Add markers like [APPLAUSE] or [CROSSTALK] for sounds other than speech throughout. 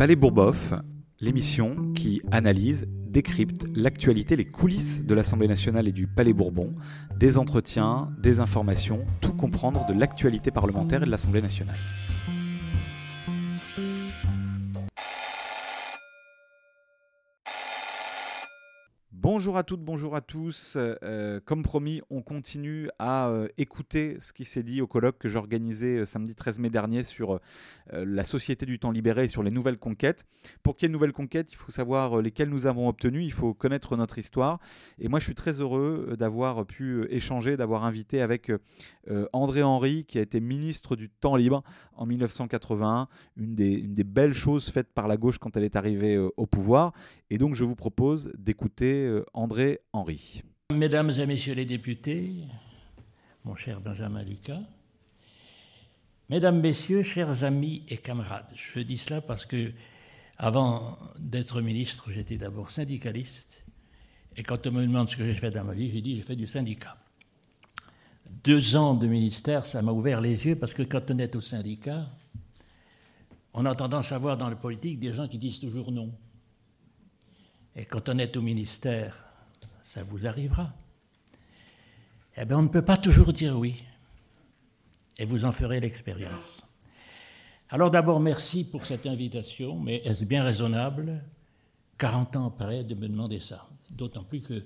Palais Bourboff, l'émission qui analyse, décrypte l'actualité, les coulisses de l'Assemblée nationale et du Palais Bourbon, des entretiens, des informations, tout comprendre de l'actualité parlementaire et de l'Assemblée nationale. Bonjour à toutes, bonjour à tous. Euh, comme promis, on continue à euh, écouter ce qui s'est dit au colloque que j'organisais euh, samedi 13 mai dernier sur la société du temps libéré et sur les nouvelles conquêtes. Pour qu'il y ait nouvelles conquêtes, il faut savoir lesquelles nous avons obtenues, il faut connaître notre histoire. Et moi, je suis très heureux d'avoir pu échanger, d'avoir invité avec André Henry, qui a été ministre du temps libre en 1981, une des, belles choses faites par la gauche quand elle est arrivée au pouvoir. Et donc, je vous propose d'écouter euh, André Henry. Mesdames et messieurs les députés, mon cher Benjamin Lucas, Mesdames, Messieurs, chers amis et camarades, je dis cela parce que avant d'être ministre, j'étais d'abord syndicaliste. Et quand on me demande ce que j'ai fait dans ma vie, j'ai dit j'ai fait du syndicat. Deux ans de ministère, ça m'a ouvert les yeux parce que quand on est au syndicat, on a tendance à voir dans la politique des gens qui disent toujours non. Et quand on est au ministère, ça vous arrivera. Eh bien, on ne peut pas toujours dire oui. Et vous en ferez l'expérience. Alors d'abord, merci pour cette invitation, mais est-ce bien raisonnable, 40 ans après, de me demander ça? D'autant plus que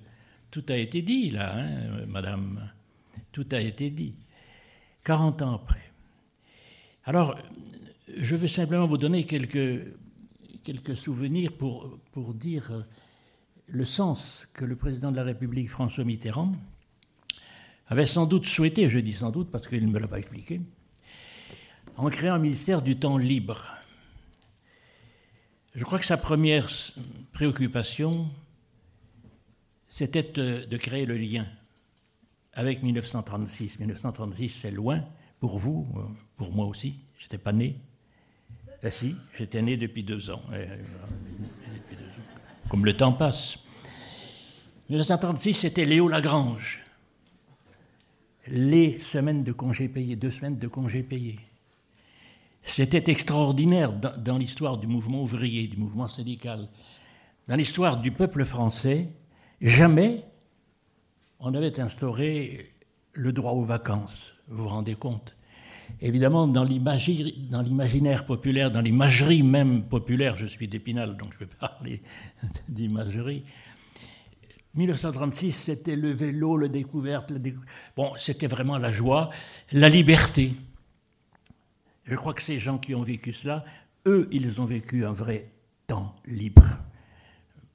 tout a été dit, là, hein, madame. Tout a été dit. 40 ans après. Alors, je veux simplement vous donner quelques quelques souvenirs pour, dire euh, le sens que le président de la République, François Mitterrand, avait sans doute souhaité, je dis sans doute parce qu'il ne me l'a pas expliqué, en créant un ministère du temps libre. Je crois que sa première préoccupation, c'était de créer le lien avec 1936. 1936, c'est loin pour vous, euh, pour moi aussi. Je n'étais pas né. Eh si, j'étais né depuis deux ans. Comme le temps passe. 1936, c'était Léo Lagrange. Les semaines de congés payés, deux semaines de congés payés. C'était extraordinaire dans, l'histoire du mouvement ouvrier, du mouvement syndical, dans l'histoire du peuple français. Jamais on avait instauré le droit aux vacances. Vous vous rendez compte Évidemment, dans l'imaginaire populaire, dans l'imagerie même populaire, je suis d'Épinal, donc je vais [LAUGHS] parler d'imagerie. 1936, c'était le vélo, le découverte. Bon, c'était vraiment la joie, la liberté. Je crois que ces gens qui ont vécu cela, eux, ils ont vécu un vrai temps libre.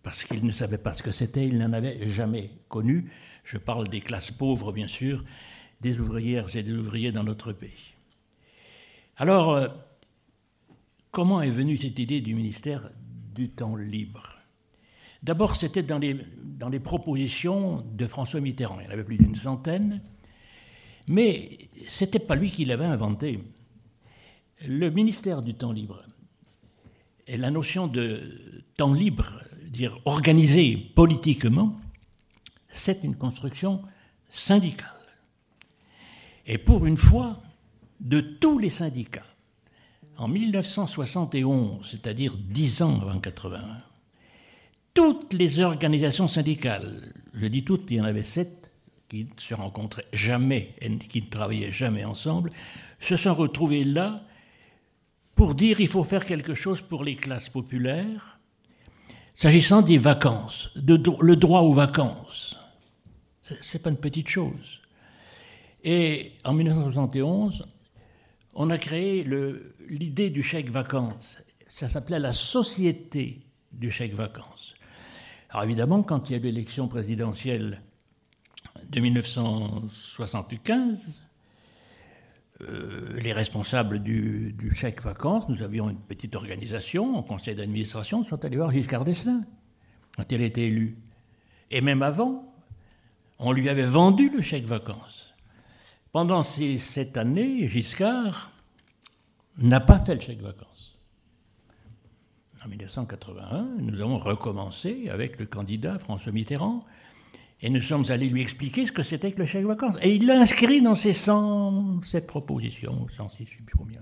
Parce qu'ils ne savaient pas ce que c'était, ils n'en avaient jamais connu. Je parle des classes pauvres, bien sûr, des ouvrières et des ouvriers dans notre pays. Alors, euh, comment est venue cette idée du ministère du temps libre? D'abord, c'était dans les, propositions de François Mitterrand. Il y en avait plus d'une centaine. Mais ce n'était pas lui qui l'avait inventé. Le ministère du temps libre et la notion de temps libre, dire organisé politiquement, c'est une construction syndicale. Et pour une fois, de tous les syndicats. En 1971, c'est-à-dire dix ans avant 81, toutes les organisations syndicales, je dis toutes, il y en avait sept qui ne se rencontraient jamais et qui ne travaillaient jamais ensemble, se sont retrouvées là pour dire il faut faire quelque chose pour les classes populaires, s'agissant des vacances, de, le droit aux vacances. C'est pas une petite chose. Et en 1971, on a créé l'idée du chèque vacances. Ça s'appelait la société du chèque vacances. Alors évidemment, quand il y a eu l'élection présidentielle de 1975, euh, les responsables du, chèque vacances, nous avions une petite organisation en conseil d'administration, sont allés voir Giscard d'Estaing quand il a été élu. Et même avant, on lui avait vendu le chèque vacances. Pendant ces sept années, Giscard n'a pas fait le chèque vacances. En 1981, nous avons recommencé avec le candidat François Mitterrand et nous sommes allés lui expliquer ce que c'était que le chèque vacances. Et il l'a inscrit dans ses 107 propositions, 106, je ne sais plus combien.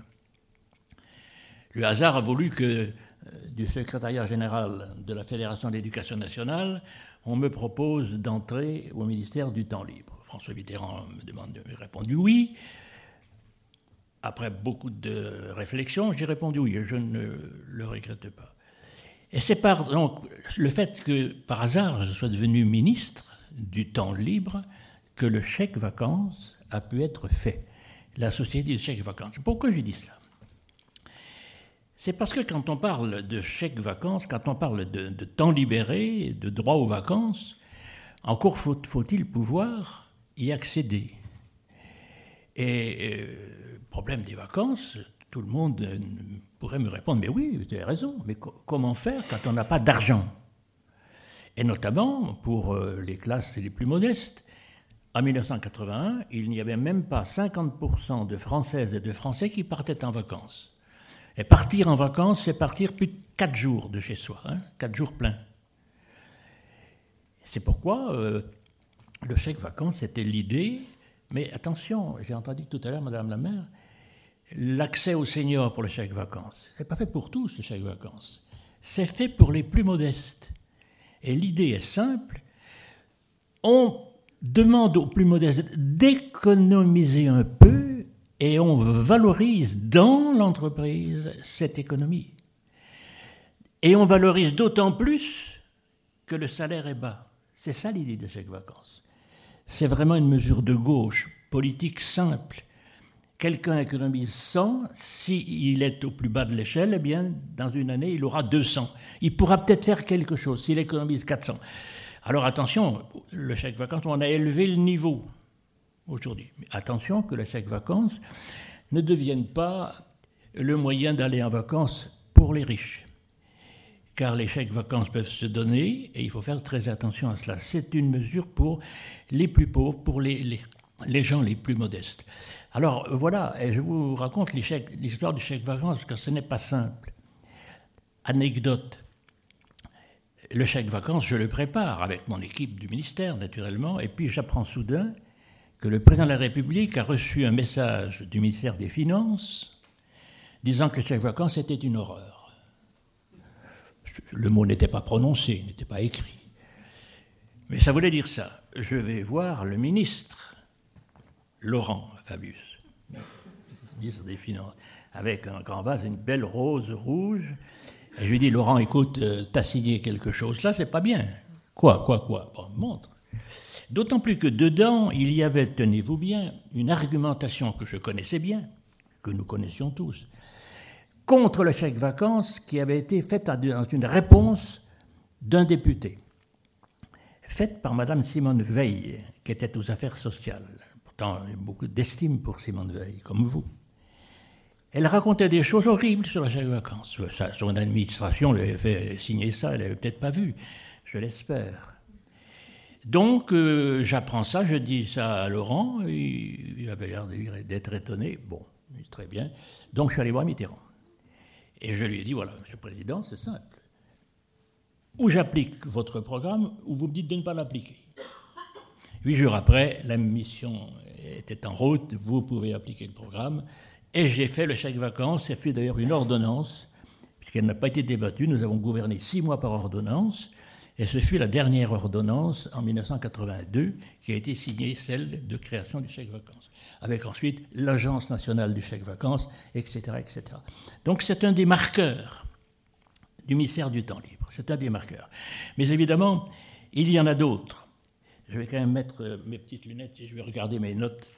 Le hasard a voulu que euh, du secrétariat général de la Fédération d'éducation nationale, on me propose d'entrer au ministère du temps libre. François Mitterrand me demande, j'ai répondu oui. Après beaucoup de réflexions, j'ai répondu oui, je ne le regrette pas. Et c'est par donc, le fait que, par hasard, je sois devenu ministre du temps libre que le chèque vacances a pu être fait. La société de chèque vacances. Pourquoi j'ai dit ça? C'est parce que quand on parle de chèque vacances, quand on parle de, temps libéré, de droit aux vacances, encore faut-il pouvoir y accéder. Et euh, problème des vacances, tout le monde euh, pourrait me répondre, mais oui, vous avez raison, mais comment faire quand on n'a pas d'argent? Et notamment pour euh, les classes les plus modestes. En 1981, il n'y avait même pas 50% de Françaises et de Français qui partaient en vacances. Et partir en vacances, c'est partir plus de 4 jours de chez soi, hein, 4 jours pleins. C'est pourquoi euh, le chèque vacances était l'idée, mais attention, j'ai entendu tout à l'heure Madame la maire, l'accès aux seniors pour le chèque vacances. Ce n'est pas fait pour tous, le chèque vacances. C'est fait pour les plus modestes. Et l'idée est simple. On demande aux plus modestes d'économiser un peu et on valorise dans l'entreprise cette économie. Et on valorise d'autant plus que le salaire est bas. C'est ça l'idée de chèque vacances. C'est vraiment une mesure de gauche, politique simple quelqu'un économise 100, s'il est au plus bas de l'échelle, eh bien, dans une année, il aura 200. Il pourra peut-être faire quelque chose s'il économise 400. Alors attention, le chèque vacances, on a élevé le niveau aujourd'hui. attention que le chèque vacances ne devienne pas le moyen d'aller en vacances pour les riches. Car les chèques vacances peuvent se donner et il faut faire très attention à cela. C'est une mesure pour les plus pauvres, pour les, gens les plus modestes. Alors voilà, je vous raconte l'histoire du chèque vacances, que ce n'est pas simple. Anecdote. Le chèque vacances, je le prépare avec mon équipe du ministère, naturellement, et puis j'apprends soudain que le président de la République a reçu un message du ministère des Finances disant que le chèque vacances était une horreur. Le mot n'était pas prononcé, n'était pas écrit. Mais ça voulait dire ça. Je vais voir le ministre Laurent Fabius, ministre des Finances, avec un grand vase, une belle rose rouge. Et je lui dis, Laurent, écoute, euh, t'as signé quelque chose, là, c'est pas bien. Quoi, quoi, quoi? Bon, montre. D'autant plus que dedans, il y avait, tenez-vous bien, une argumentation que je connaissais bien, que nous connaissions tous, contre le chèque vacances qui avait été faite dans une réponse d'un député, faite par Mme Simone Veil, qui était aux affaires sociales beaucoup d'estime pour Simone Veil, comme vous. Elle racontait des choses horribles sur la chèque vacances. son administration lui avait fait signer ça, elle n'avait peut-être pas vu, je l'espère. Donc euh, j'apprends ça, je dis ça à Laurent, il, avait l'air d'être étonné. Bon, très bien. Donc je suis allé voir Mitterrand. Et je lui ai dit, voilà, Monsieur le Président, c'est simple. Ou j'applique votre programme, ou vous me dites de ne pas l'appliquer. Huit jours après, la mission était en route, vous pouvez appliquer le programme. Et j'ai fait le chèque vacances, c'est fait d'ailleurs une ordonnance, puisqu'elle n'a pas été débattue, nous avons gouverné six mois par ordonnance, et ce fut la dernière ordonnance en 1982 qui a été signée, celle de création du chèque vacances, avec ensuite l'Agence nationale du chèque vacances, etc. etc. Donc c'est un des marqueurs du ministère du temps libre, c'est un des marqueurs. Mais évidemment, il y en a d'autres. Je vais quand même mettre euh, mes petites lunettes et je vais regarder mes notes.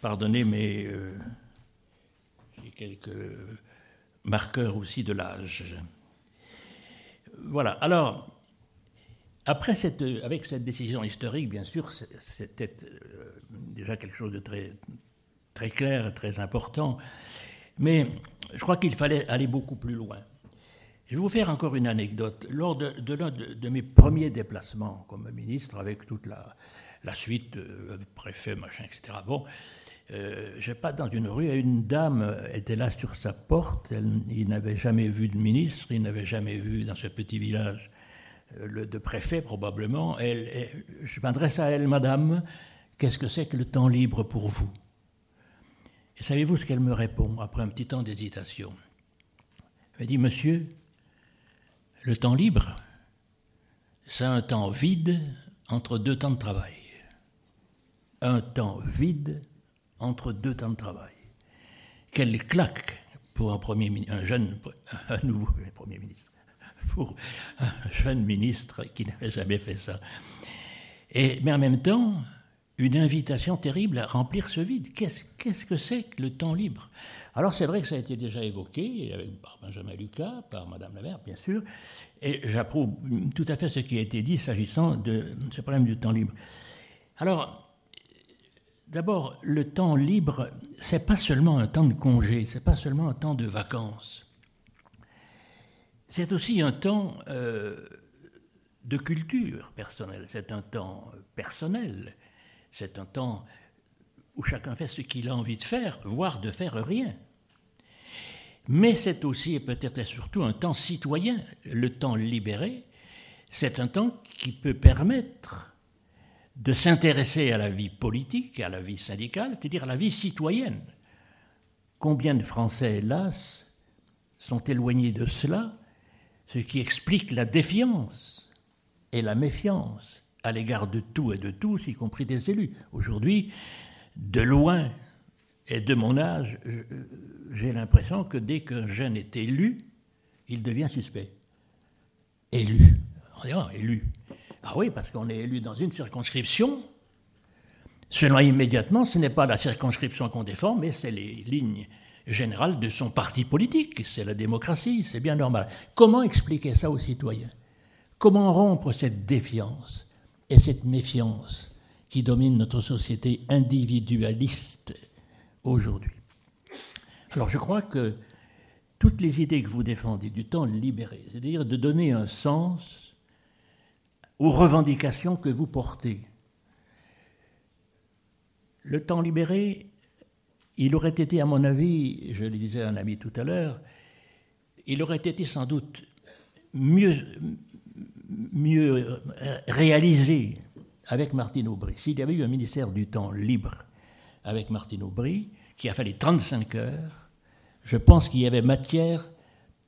Pardonnez, mais euh, j'ai quelques marqueurs aussi de l'âge. Voilà. Alors, après cette, avec cette décision historique, bien sûr, c'était euh, déjà quelque chose de très, très clair très important. Mais je crois qu'il fallait aller beaucoup plus loin. Je vais vous faire encore une anecdote. Lors de, de, mes premiers déplacements comme ministre, avec toute la, suite, euh, préfet, machin, etc., bon, euh, je dans une rue, et une dame était là sur sa porte, elle, il n'avait jamais vu de ministre, il n'avait jamais vu dans ce petit village euh, le, de préfet probablement. Je m'adresse à elle, madame, qu'est-ce que c'est que le temps libre pour vous? Et savez-vous ce qu'elle me répond après un petit temps d'hésitation? Elle dit Monsieur, le temps libre, c'est un temps vide entre deux temps de travail. Un temps vide entre deux temps de travail. Quelle claque pour un, un jeune, un nouveau premier ministre, pour un jeune ministre qui n'avait jamais fait ça. Et, mais en même temps, une invitation terrible à remplir ce vide. Qu'est-ce que c'est que le temps libre? Alors c'est vrai que ça a été déjà évoqué par Benjamin Lucas, par Madame Lamère, bien sûr, et j'approuve tout à fait ce qui a été dit s'agissant de ce problème du temps libre. Alors, d'abord, le temps libre, c'est pas seulement un temps de congé, c'est pas seulement un temps de vacances. C'est aussi un temps euh, de culture personnelle, c'est un temps personnel c'est un temps où chacun fait ce qu'il a envie de faire, voire de faire rien. Mais c'est aussi et peut-être et surtout un temps citoyen. Le temps libéré, c'est un temps qui peut permettre de s'intéresser à la vie politique, à la vie syndicale, c'est-à-dire à la vie citoyenne. Combien de Français, hélas, sont éloignés de cela, ce qui explique la défiance et la méfiance à l'égard de tout et de tous, y compris des élus. Aujourd'hui, de loin et de mon âge, j'ai l'impression que dès qu'un jeune est élu, il devient suspect. Élu. élu. Ah oui, parce qu'on est élu dans une circonscription. Selon immédiatement, ce n'est pas la circonscription qu'on défend, mais c'est les lignes générales de son parti politique. C'est la démocratie, c'est bien normal. Comment expliquer ça aux citoyens? Comment rompre cette défiance et cette méfiance qui domine notre société individualiste aujourd'hui? Alors je crois que toutes les idées que vous défendez du temps libéré, c'est-à-dire de donner un sens aux revendications que vous portez, le temps libéré, il aurait été, à mon avis, je le disais à un ami tout à l'heure, il aurait été sans doute mieux, réalisé avec Martine Aubry. S'il y avait eu un ministère du temps libre avec Martine Aubry, qui a fallu 35 heures, je pense qu'il y avait matière,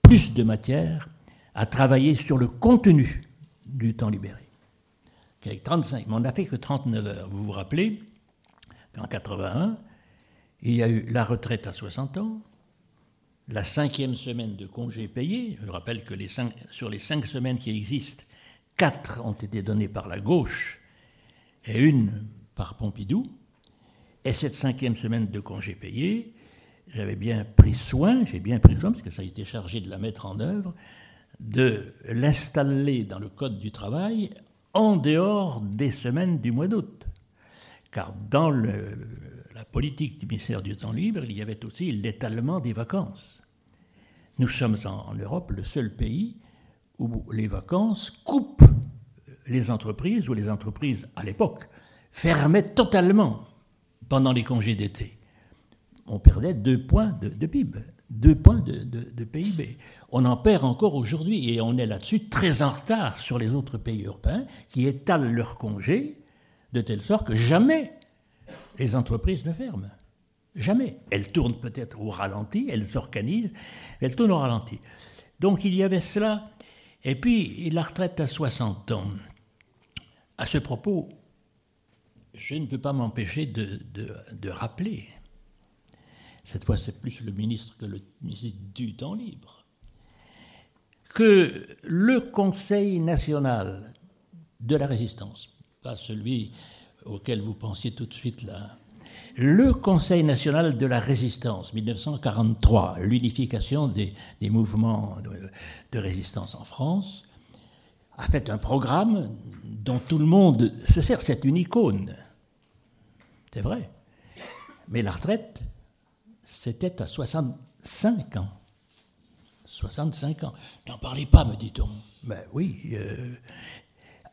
plus de matière, à travailler sur le contenu du temps libéré. Avec 35, mais on n'a fait que 39 heures. Vous vous rappelez qu'en 81, il y a eu la retraite à 60 ans, la cinquième semaine de congés payés. Je rappelle que sur les cinq semaines qui existent, quatre ont été données par la gauche et une par Pompidou. Et cette cinquième semaine de congés payés, j'avais bien pris soin, j'ai bien pris soin, parce que j'ai été chargé de la mettre en œuvre, de l'installer dans le Code du travail en dehors des semaines du mois d'août. Car dans la politique du ministère du Temps libre, il y avait aussi l'étalement des vacances. Nous sommes en, Europe le seul pays où les vacances coupent les entreprises, où les entreprises, à l'époque, fermaient totalement pendant les congés d'été. On perdait deux points de, PIB, deux points de, PIB. On en perd encore aujourd'hui et on est là-dessus très en retard sur les autres pays européens qui étalent leurs congés de telle sorte que jamais les entreprises ne ferment. Jamais. Elles tournent peut-être au ralenti, elles s'organisent, elles tournent au ralenti. Donc il y avait cela. Et puis la retraite à 60 ans. À ce propos, je ne peux pas m'empêcher de, de, rappeler, cette fois c'est plus le ministre que le ministre du temps libre, que le Conseil national de la résistance, pas celui auquel vous pensiez tout de suite là, le Conseil national de la résistance, 1943, l'unification des, mouvements de, résistance en France, a fait un programme dont tout le monde se sert. C'est une icône. C'est vrai. Mais la retraite, c'était à 65 ans. 65 ans. N'en parlez pas, me dit-on. Ben oui. Euh,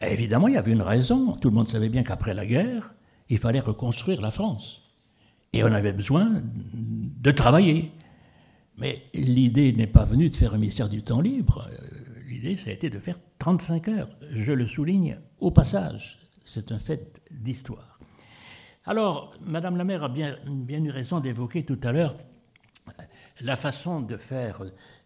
évidemment, il y avait une raison. Tout le monde savait bien qu'après la guerre, il fallait reconstruire la France. Et on avait besoin de travailler. Mais l'idée n'est pas venue de faire un ministère du temps libre. L'idée, ça a été de faire 35 heures. Je le souligne au passage. C'est un fait d'histoire. Alors, Madame la maire a bien, bien eu raison d'évoquer tout à l'heure la façon de faire,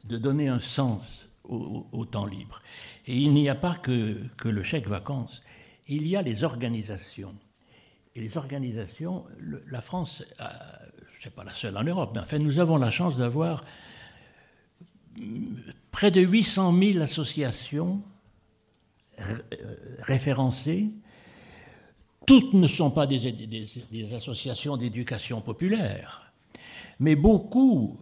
de donner un sens au, temps libre. Et il n'y a pas que, le chèque vacances, il y a les organisations. Et les organisations, la France, je n'est pas la seule en Europe, mais enfin nous avons la chance d'avoir près de 800 000 associations euh, référencées. Toutes ne sont pas des associations d'éducation populaire, mais beaucoup,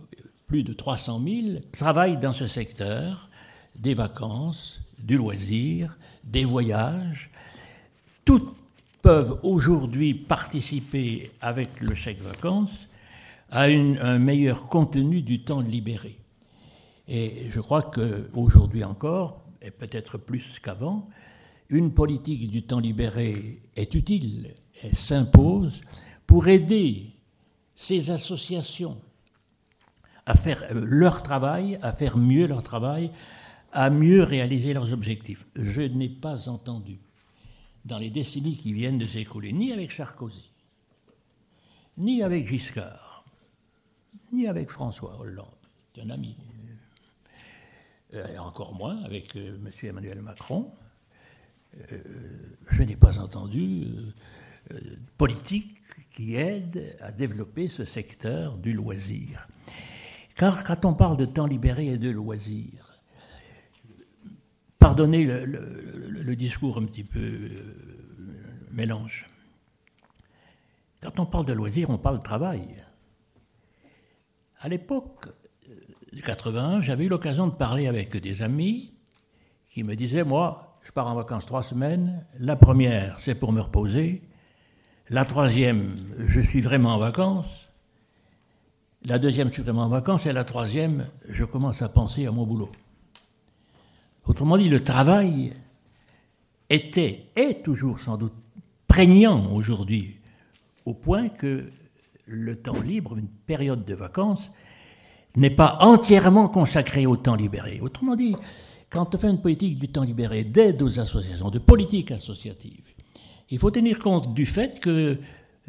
plus de 300 000, travaillent dans ce secteur des vacances, du loisir, des voyages. Toutes peuvent aujourd'hui participer avec le chèque vacances à un meilleur contenu du temps libéré. Et je crois qu'aujourd'hui encore, et peut-être plus qu'avant, une politique du temps libéré est utile, elle s'impose pour aider ces associations à faire leur travail, à faire mieux leur travail, à mieux réaliser leurs objectifs. Je n'ai pas entendu, dans les décennies qui viennent de s'écouler, ni avec Sarkozy, ni avec Giscard, ni avec François Hollande, un ami, euh, et encore moins avec euh, M. Emmanuel Macron. Euh, je n'ai pas entendu politique qui aide à développer ce secteur du loisir. Car quand on parle de temps libéré et de loisir, pardonnez le, discours un petit peu mélange. Quand on parle de loisir, on parle de travail. À l'époque, 81, j'avais eu l'occasion de parler avec des amis qui me disaient, moi, je pars en vacances trois semaines, la première, c'est pour me reposer, la troisième, je suis vraiment en vacances, la deuxième, je suis vraiment en vacances, et la troisième, je commence à penser à mon boulot. Autrement dit, le travail était, est toujours sans doute prégnant aujourd'hui, au point que le temps libre, une période de vacances, n'est pas entièrement consacré au temps libéré. Autrement dit, quand on fait une politique du temps libéré, d'aide aux associations, de politique associative, il faut tenir compte du fait que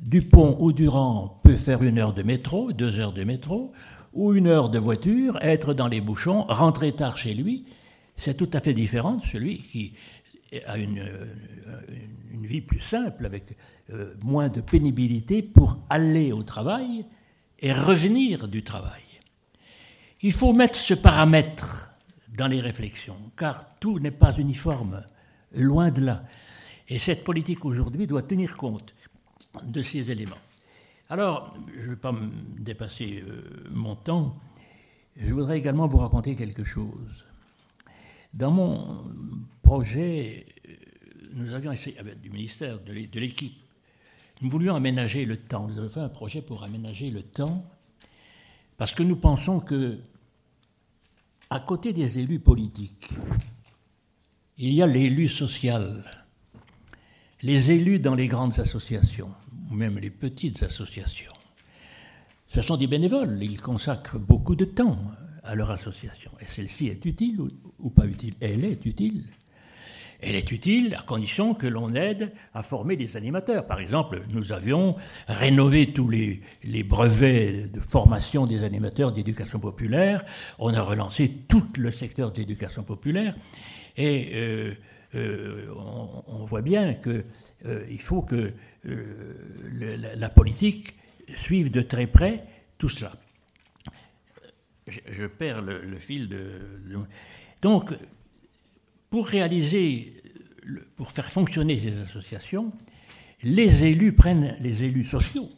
Dupont ou Durand peut faire une heure de métro, deux heures de métro, ou une heure de voiture, être dans les bouchons, rentrer tard chez lui. C'est tout à fait différent de celui qui a une, vie plus simple, avec euh, moins de pénibilité pour aller au travail et revenir du travail. Il faut mettre ce paramètre dans les réflexions, car tout n'est pas uniforme, loin de là. Et cette politique aujourd'hui doit tenir compte de ces éléments. Alors, je ne vais pas me dépasser euh, mon temps, je voudrais également vous raconter quelque chose. Dans mon projet, euh, nous avions essayé, avec du ministère, de l'équipe, nous voulions aménager le temps. Nous avons fait un projet pour aménager le temps, parce que nous pensons que à côté des élus politiques, il y a l'élu social, les élus dans les grandes associations, ou même les petites associations. Ce sont des bénévoles, ils consacrent beaucoup de temps à leur association. Et celle-ci est utile ou, pas utile Elle est utile. Elle est utile à condition que l'on aide à former des animateurs. Par exemple, nous avions rénové tous les, brevets de formation des animateurs d'éducation populaire. On a relancé tout le secteur d'éducation populaire. Et euh, euh, on, voit bien qu'il euh, faut que la, politique suive de très près tout cela. Je, perds le, fil de... Donc, pour réaliser, pour faire fonctionner ces associations, les élus prennent, les élus sociaux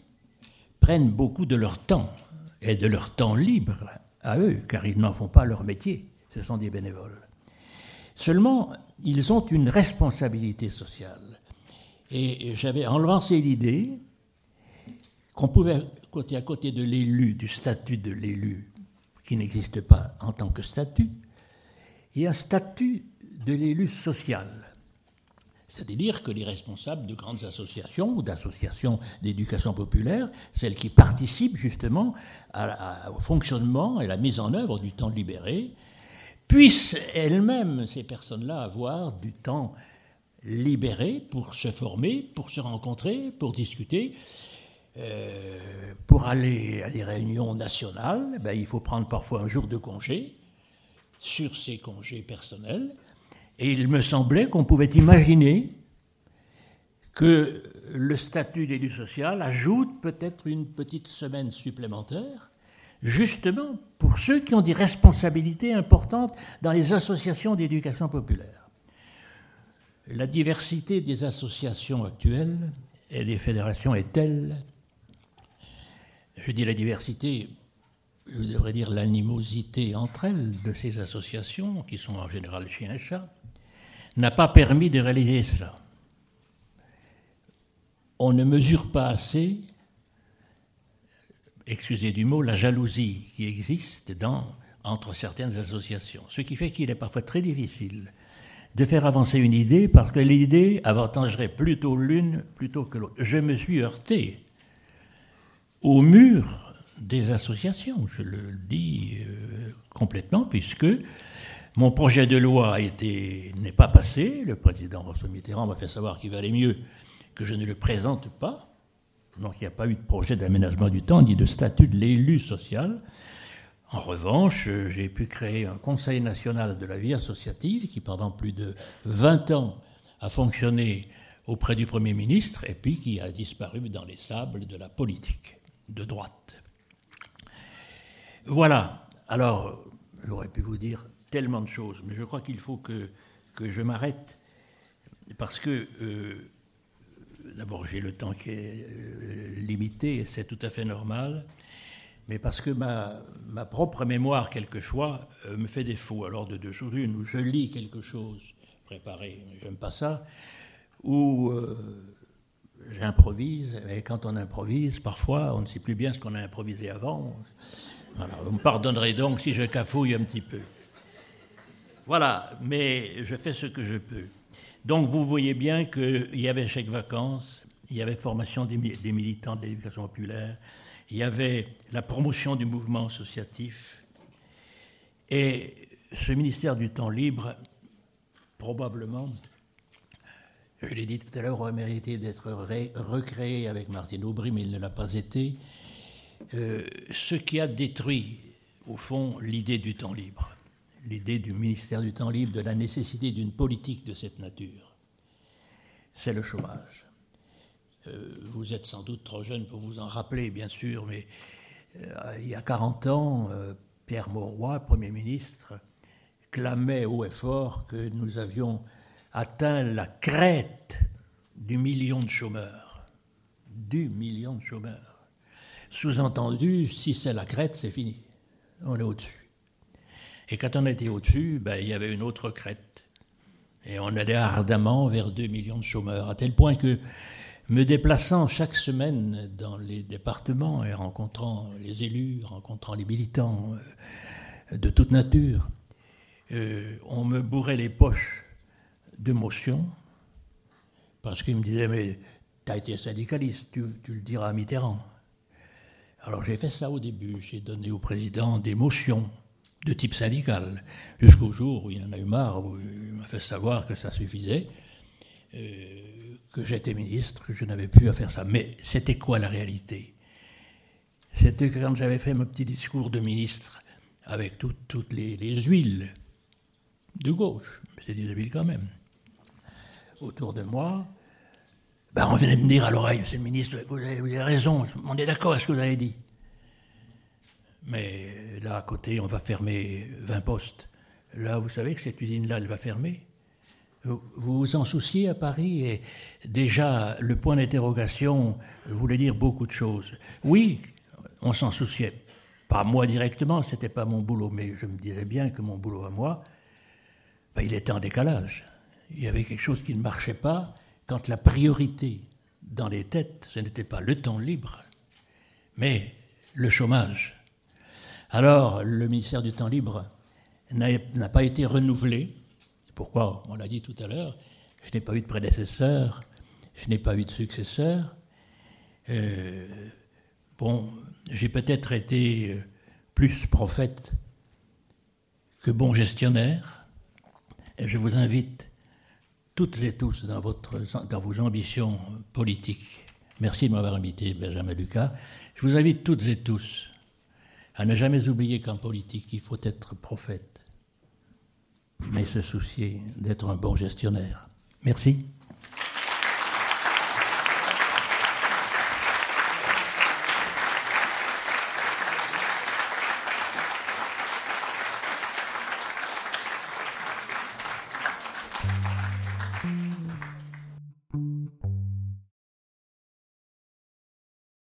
prennent beaucoup de leur temps et de leur temps libre à eux, car ils n'en font pas leur métier, ce sont des bénévoles. Seulement, ils ont une responsabilité sociale. Et j'avais lancé l'idée qu'on pouvait, côté à côté de l'élu, du statut de l'élu, qui n'existe pas en tant que statut, a un statut de l'élu social. C'est-à-dire que les responsables de grandes associations ou d'associations d'éducation populaire, celles qui participent justement au fonctionnement et à la mise en œuvre du temps libéré, puissent elles-mêmes, ces personnes-là, avoir du temps libéré pour se former, pour se rencontrer, pour discuter. Pour aller à des réunions nationales, ben, il faut prendre parfois un jour de congé sur ses congés personnels. Et il me semblait qu'on pouvait imaginer que le statut d'élu social ajoute peut-être une petite semaine supplémentaire, justement pour ceux qui ont des responsabilités importantes dans les associations d'éducation populaire. La diversité des associations actuelles et des fédérations est telle, je dis la diversité, je devrais dire l'animosité entre elles de ces associations, qui sont en général chien et chat, n'a pas permis de réaliser cela. On ne mesure pas assez, excusez du mot, la jalousie qui existe dans, entre certaines associations. Ce qui fait qu'il est parfois très difficile de faire avancer une idée parce que l'idée avantagerait plutôt l'une plutôt que l'autre. Je me suis heurté au mur des associations, je le dis euh, complètement, puisque mon projet de loi n'est pas passé. Le président François Mitterrand m'a fait savoir qu'il valait mieux que je ne le présente pas. Donc il n'y a pas eu de projet d'aménagement du temps ni de statut de l'élu social. En revanche, j'ai pu créer un Conseil national de la vie associative qui, pendant plus de 20 ans, a fonctionné auprès du Premier ministre et puis qui a disparu dans les sables de la politique de droite. Voilà. Alors, j'aurais pu vous dire tellement de choses, mais je crois qu'il faut que, que je m'arrête parce que, euh, d'abord, j'ai le temps qui est euh, limité, c'est tout à fait normal, mais parce que ma, ma propre mémoire, quelquefois, euh, me fait défaut. Alors, de deux choses, une, où je lis quelque chose préparé, j'aime pas ça, ou j'improvise, et quand on improvise, parfois, on ne sait plus bien ce qu'on a improvisé avant. vous me pardonnerez donc si je cafouille un petit peu. Voilà, mais je fais ce que je peux. Donc vous voyez bien qu'il y avait chèque vacances, il y avait formation des, militants de l'éducation populaire, il y avait la promotion du mouvement associatif. Et ce ministère du temps libre, probablement, je l'ai dit tout à l'heure, aurait mérité d'être recréé avec Martine Aubry, mais il ne l'a pas été. Euh, ce qui a détruit, au fond, l'idée du temps libre, l'idée du ministère du temps libre, de la nécessité d'une politique de cette nature, c'est le chômage. Euh, vous êtes sans doute trop jeune pour vous en rappeler, bien sûr, mais euh, il y a 40 ans, Pierre Mauroy, Premier ministre, clamait haut et fort que nous avions atteint la crête du million de chômeurs. Du million de chômeurs. Sous-entendu, si c'est la crête, c'est fini. On est au-dessus. Et quand on était au-dessus, ben, il y avait une autre crête. Et on allait ardemment vers 2 millions de chômeurs, à tel point que, me déplaçant chaque semaine dans les départements et rencontrant les élus, rencontrant les militants euh, de toute nature, euh, on me bourrait les poches d'émotion, parce qu'il me disait, mais tu as été syndicaliste, tu, le diras à Mitterrand. Alors j'ai fait ça au début, j'ai donné au président des motions de type syndical, jusqu'au jour où il en a eu marre, où il m'a fait savoir que ça suffisait, euh, que j'étais ministre, que je n'avais plus à faire ça. Mais c'était quoi la réalité? C'était quand j'avais fait mon petit discours de ministre, avec toutes les, les huiles de gauche, c'est des huiles quand même, autour de moi, ben on venait me dire à l'oreille, Monsieur le ministre, vous avez, raison, on est d'accord avec ce que vous avez dit. Mais là, à côté, on va fermer 20 postes. Là, vous savez que cette usine-là, elle va fermer. Vous vous en souciez à Paris et déjà, le point d'interrogation voulait dire beaucoup de choses. Oui, on s'en souciait. Pas moi directement, c'était pas mon boulot, mais je me disais bien que mon boulot à moi, ben, il était en décalage il y avait quelque chose qui ne marchait pas quand la priorité dans les têtes, ce n'était pas le temps libre, mais le chômage. Alors, le ministère du temps libre n'a pas été renouvelé. Pourquoi On l'a dit tout à l'heure. Je n'ai pas eu de prédécesseur, je n'ai pas eu de successeur. Euh, bon, j'ai peut-être été plus prophète que bon gestionnaire. Et je vous invite toutes et tous dans, vos ambitions politiques Merci de m'avoir invité, Benjamin Lucas. Je vous invite toutes et tous à ne jamais oublier qu'en politique, il faut être prophète, mais se soucier d'être un bon gestionnaire. Merci.